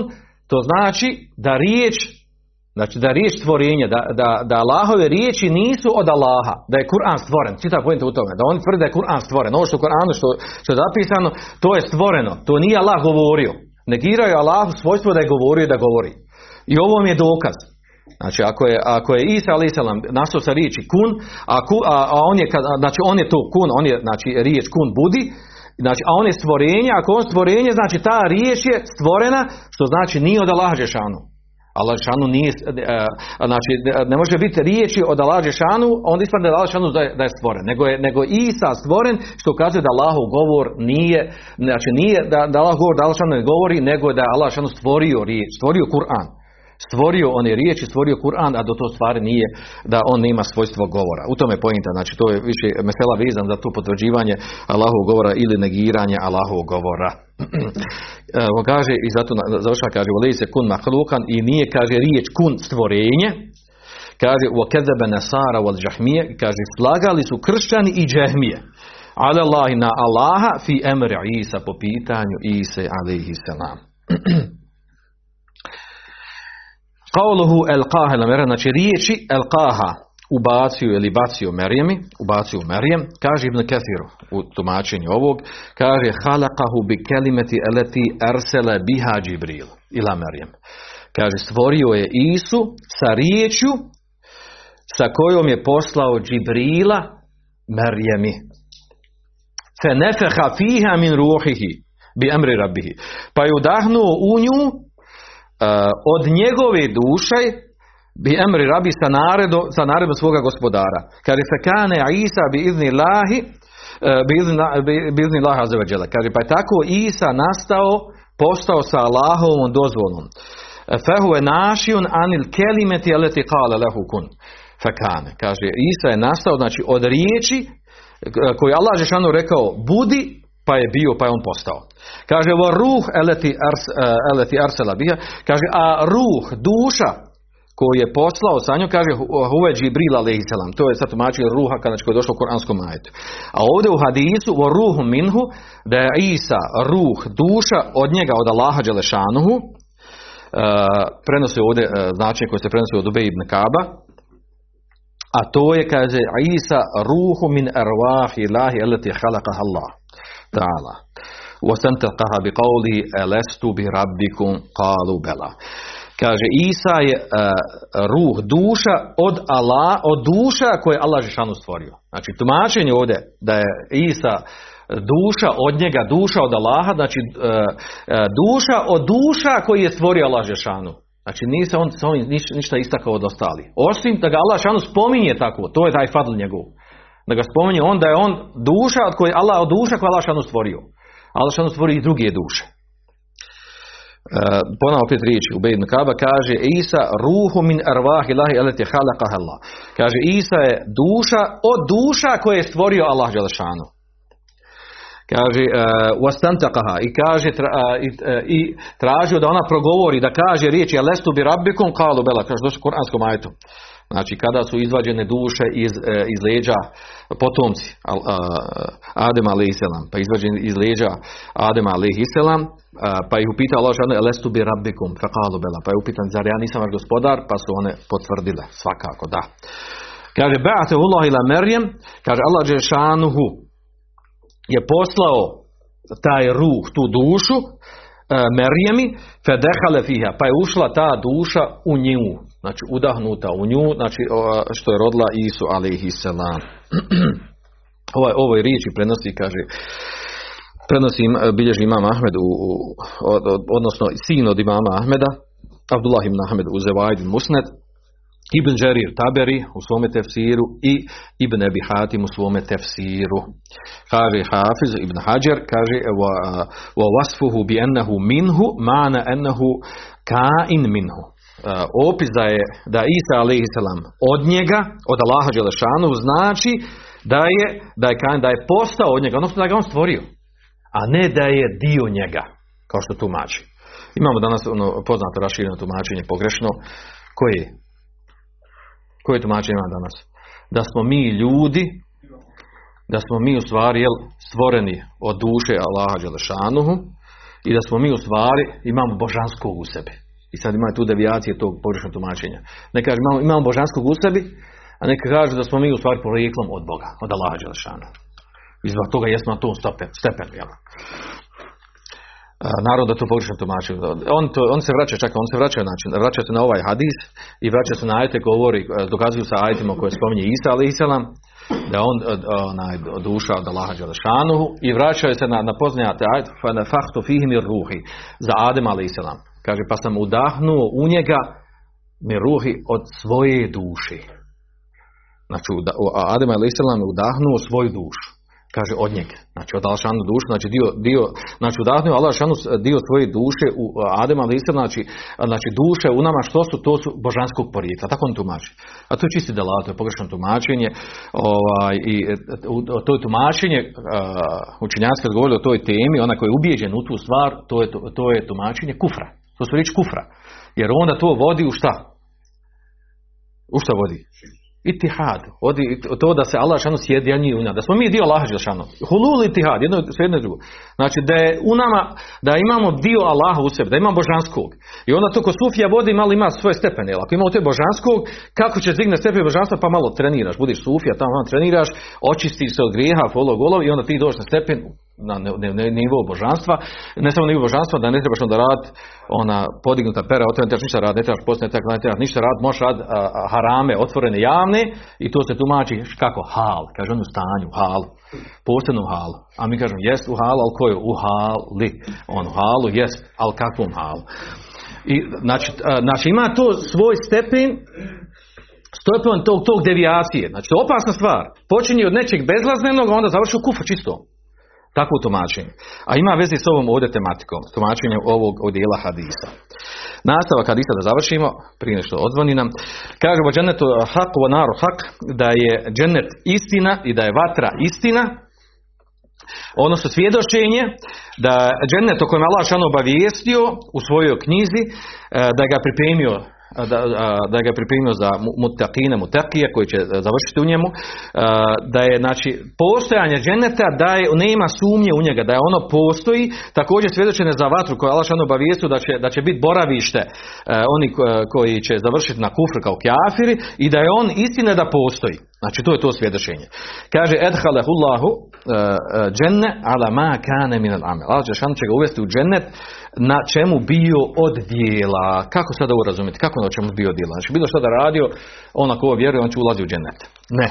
to znači da riječ, znači da riječ stvorenja, da, da, da Allahove riječi nisu od Allaha, da je Kur'an stvoren. Čita pojente u tome, da oni tvrde da je Kur'an stvoren. Ovo što u Kur'anu što, što je zapisano, to je stvoreno. To nije Allah govorio. Negiraju Allahu svojstvo da je govorio i da govori. I ovo mi je dokaz. Znači, ako je, ako je Isa alaih nastao sa riječi kun, a, ku, a, a, on je, znači on je to kun, on je, znači, riječ kun budi, znači, a on je stvorenje, ako on stvorenje, znači ta riječ je stvorena, što znači nije od Allah Žešanu. Allah Žešanu nije, e, znači, ne može biti riječi od Allah Žešanu, onda da Allah Žešanu da je, je stvoren, nego je, nego Isa stvoren, što kaže da Allahov govor nije, znači nije da, da Allah govor da Allah Žešanu ne govori, nego da je Allah Žešanu stvorio riječ, stvorio Kur'an stvorio one riječi, stvorio Kur'an, a do to stvari nije da on nema svojstvo govora. U tome je pojenta, znači to je više mesela vezan za to potvrđivanje Allahovog govora ili negiranje Allahovog govora. Evo kaže, i zato završava kaže, u se kun mahlukan i nije, kaže, riječ kun stvorenje, kaže, u kezebe nasara wal džahmije, kaže, slagali su kršćani i džahmije. Ale Allah na Allaha fi emri Isa po pitanju Ise alaihi salam. Kauluhu el qaha znači riječi el qaha ubacio ili bacio Merijemi, ubacio Merijem, kaže Ibn Kathir u tumačenju ovog, kaže halakahu bi kelimeti eleti ersele biha Džibril ila Merijem. Kaže stvorio je Isu sa riječju sa kojom je poslao Džibrila Merijemi. Fe nefeha fiha min ruhihi bi emri rabbihi. Pa je udahnuo u nju od njegove duše bi emri rabi sa naredom, sa naredom svoga gospodara. Kaže fekane Isa bi izni lahi eh, bi izni laha Kaže pa je tako Isa nastao postao sa Allahovom dozvolom. fehu je našijun anil kelimeti aleti kale lehu kun fekane. Kaže, Isa je nastao, znači, od riječi koju je Allah Žešanu rekao budi, pa je bio, pa je on postao. Kaže, vo ruh eleti, ars, eleti arsela biha, kaže, a ruh, duša, koji je poslao sa njom, kaže Huve Džibril a.s. To je sad tumačio ruha kada je došlo u Koranskom majetu. A ovdje u hadisu o ruhu minhu, da je Isa ruh, duša od njega, od Allaha Đelešanuhu, uh, prenosi ovdje uh, značenje koje se prenosi od Ube ibn Kaba, a to je, kaže, Isa ruhu min arvahi ilahi eleti halakaha Allah. Ta'ala. وَسَنْتَقَهَا بِقَوْلِهِ أَلَسْتُ بِرَبِّكُمْ قَالُوا بَلَا Kaže, Isa je uh, ruh, duša od Allah, od duša koje je Allah Žešanu stvorio. Znači, tumačenje ovdje da je Isa duša od njega, duša od Allaha, znači uh, duša od duša koji je stvorio Allah Žešanu. Znači, nije se on, on ništa istakao od ostali. Osim da ga Allah Žešanu spominje tako, to je taj fadl njegov. Da ga spominje on da je on duša od koje Allah, od duša koje Allah stvorio. Allah Žešanu stvorio i druge duše. Uh, ponovno opet riječi u Bejn Kaba kaže Isa ruhu min arvahi lahi alati halaqaha Allah. Kaže Isa je duša od duša koje je stvorio Allah dželešanu. Kaže wastantaqaha uh, i kaže tra, uh, i, i tražio da ona progovori da kaže riječi alestu bi rabbikum qalu bela kaže došlo u Kuranskom ajetu. Znači kada su izvađene duše iz, iz leđa potomci Adema a.s. pa izvađeni iz leđa Adema a.s. pa ih upitao Allah žanu elestu bi rabbikum? Faqalu bela. Pa je upitan zar ja nisam vaš gospodar? Pa su one potvrdile svakako da. Kaže ba'ate Allah ila Merjem kaže Allah Đešanuhu je poslao taj ruh, tu dušu Merjemi fedehale fiha. Pa je ušla ta duša u nju znači udahnuta u nju, znači što je rodila Isu alaihi salam. ovaj, ovoj riječi prenosi, kaže, prenosi bilježi imam Ahmed, u, u, odnosno sin od imama Ahmeda, Abdullah ibn Ahmed u Zevaid Musned, Ibn Đerir Taberi u svome tefsiru i Ibn Ebi Hatim u svome tefsiru. Kaže Hafiz Ibn Hajar, kaže wa wasfuhu bi ennehu minhu, mana ennehu kain minhu. Uh, opis da je da Isa a.s. od njega, od Allaha Đelešanu, znači da je, da je, da je postao od njega, odnosno da ga on stvorio, a ne da je dio njega, kao što tumači. Imamo danas ono poznato rašireno tumačenje pogrešno, koje koje tumačenje ima danas? Da smo mi ljudi, da smo mi u stvari jel, stvoreni od duše Allaha Đelešanuhu i da smo mi u stvari imamo božanskog u sebi. I sad imaju tu devijacije tog pogrešnog tumačenja. Neka kaže imamo, imamo božanskog u sebi, a neka kaže da smo mi u stvari porijeklom od Boga, od Allaha Đelešana. I zbog toga jesmo na tom stepen, stepenu, jel? Narod da to pogrešno tumači. On, to, on se vraća, čak on se vraća, znači, vraća se na ovaj hadis i vraća se na ajte govori, dokazuju sa ajtima koje spominje Isa ali Isalam, da on onaj, duša od Allaha Đelešanuhu i vraćaju se na, na poznate ajte, fa ne fahtu fihim ruhi, za Adem ali Isalam. Kaže, pa sam udahnuo u njega mi ruhi od svoje duše. Znači, Adem je udahnuo svoju dušu. Kaže, od njega. Znači, od Alšanu dušu, znači, dio, dio, znači udahnuo Alšanu dio svoje duše u Adem a.s. Znači, znači, duše u nama što su, to su božanskog porijekla. Tako on tumači. A to je čisti delat, to je pogrešno tumačenje. Ovaj, I to je tumačenje, učinjaci kad govori o toj temi, ona koja je ubijeđen u tu stvar, to je, to je tumačenje kufra. To su riječi kufra. Jer onda to vodi u šta? U šta vodi? Itihad. Vodi to da se Allah šanu sjedinjuje u Da smo mi dio Allah šanu. Hulul itihad. Jedno, jedno drugo. Znači da je u nama, da imamo dio Allaha u sebi, da imamo božanskog. I onda to ko sufija vodi malo ima svoje stepene. Ako imamo te božanskog, kako će digne stepen božanstva pa malo treniraš. Budiš sufija, tamo treniraš, očistiš se od grijeha, follow golov i onda ti dođeš na stepen na nivo božanstva, ne samo nivo božanstva, da ne trebaš onda rad, ona podignuta pera, otvorena, trebaš ništa rad, ne trebaš poslije, ne trebaš ništa rad, možeš rad harame, otvorene, javne, i to se tumači kako? Hal, kaže on u stanju, hal, posebno hal, a mi kažemo jest u hal, ali koju? U hali, on u halu, jest, ali kakvom halu. I, znači, znači, ima to svoj stepen, stepen tog, tog devijacije, znači to je opasna stvar, počinje od nečeg bezlaznenog, a onda završi u kufu čisto. Takvo tumačenje. A ima veze s ovom ovdje tematikom, tumačenjem ovog dijela hadisa. Nastavak hadisa da završimo, prije nešto odzvoni nam. Kaže džennetu hak u naru hak, da je džennet istina i da je vatra istina, odnosno svjedočenje da džennet o kojem Allah obavijestio u svojoj knjizi, e, da ga pripremio da, da ga je pripremio za mutakine, mutakije koji će završiti u njemu, da je znači postojanje dženeta da je, nema sumnje u njega, da je ono postoji, također svjedočene za vatru koja Allah obavijestio da će, da će biti boravište oni koji će završiti na kufru kao kjafiri i da je on istina da postoji. Znači to je to svjedočenje. Kaže edhalehullahu dženne ala ma kane min al-amel. Allah će ga uvesti u džennet na čemu bio od dijela. Kako sada ovo razumjeti? Kako na čemu bio dijela? Znači bilo što da radio, on ako vjeruje, on će ulazi u džennet. Ne.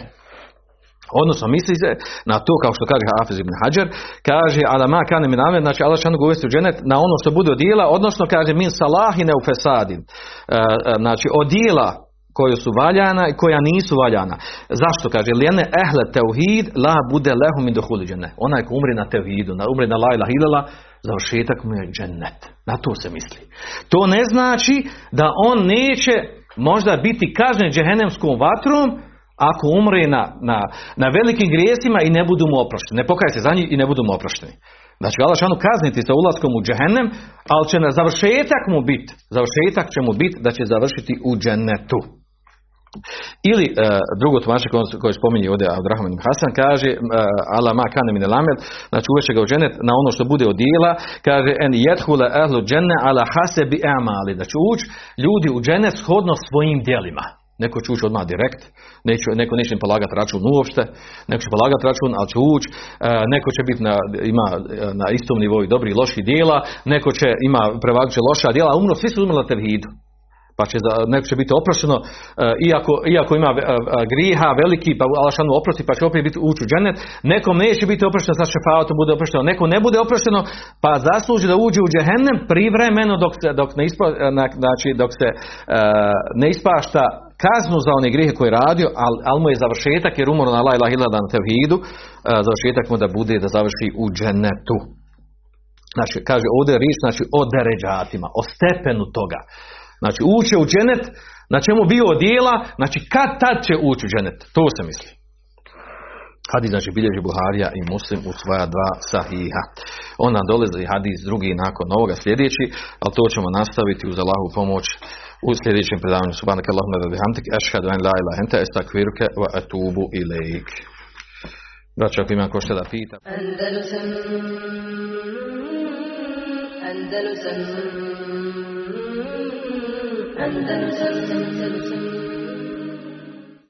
Odnosno misli se na to kao što kaže Hafiz ibn Hajar, kaže ala ma kane min amel, znači Allah šanu uvesti u džennet na ono što bude od dijela, odnosno kaže min salahine u fesadin. E, e, znači od dijela koja su valjana i koja nisu valjana. Zašto kaže? Lijene ehle teuhid la bude lehu min dohuliđene. Onaj ko umri na teuhidu, na umri na la ilaha ilala, završetak mu je džennet. Na to se misli. To ne znači da on neće možda biti kažnjen džehennemskom vatrom ako umre na, na, na velikim grijesima i ne budu mu oprošteni. Ne pokaje se za njih i ne budu mu oprošteni. Znači Allah šanu kazniti sa ulaskom u džehennem, ali će na završetak mu biti, završetak će mu biti da će završiti u džennetu. Ili uh, drugo tumače koje spominje ovdje Abdurrahman Hasan kaže uh, ala ma kane min lamed, znači uveće ga u dženet na ono što bude od dijela, kaže en yadkhula ahlu dženne ala hasebi amali, da će ući ljudi u dženet shodno svojim djelima. Neko će ući odmah direkt, neće, neko neće im polagati račun uopšte, neko će polagati račun, ali će ući, uh, neko će biti na, ima na istom nivou dobri i loši dijela, neko će ima prevagit loša dijela, umro, svi su umrli na tevhidu pa će za, neko će biti oprošteno, e, iako, iako ima e, e, griha veliki, pa Alašanu oprosti, pa će opet biti ući u dženet, nekom neće biti oprošteno, sa šefautom bude oprošteno, neko ne bude oprošteno, pa zasluži da uđe u džehennem privremeno dok dok ne, ispa, znači, dok se ne ispašta kaznu za one grijehe koje je radio, ali al mu je završetak jer umro na lajla hilada na tevhidu, završetak mu da bude da završi u dženetu. Znači, kaže ovdje je riječ znači, o deređatima, o stepenu toga. Znači uće u dženet, na čemu bio dijela, znači kad tad će ući u dženet. To se misli. Hadis znači bilježi Buharija i Muslim u svoja dva sahiha. On nam dolazi hadis drugi nakon ovoga sljedeći, ali to ćemo nastaviti uz Allahu pomoć u sljedećem predavanju. Subhanak Allahumma wa bihamdik, ashhadu an la ilaha anta astaghfiruka wa atubu ilaik. Braćo, ako ima ko da pita. Andalusam Andalusam Andalusam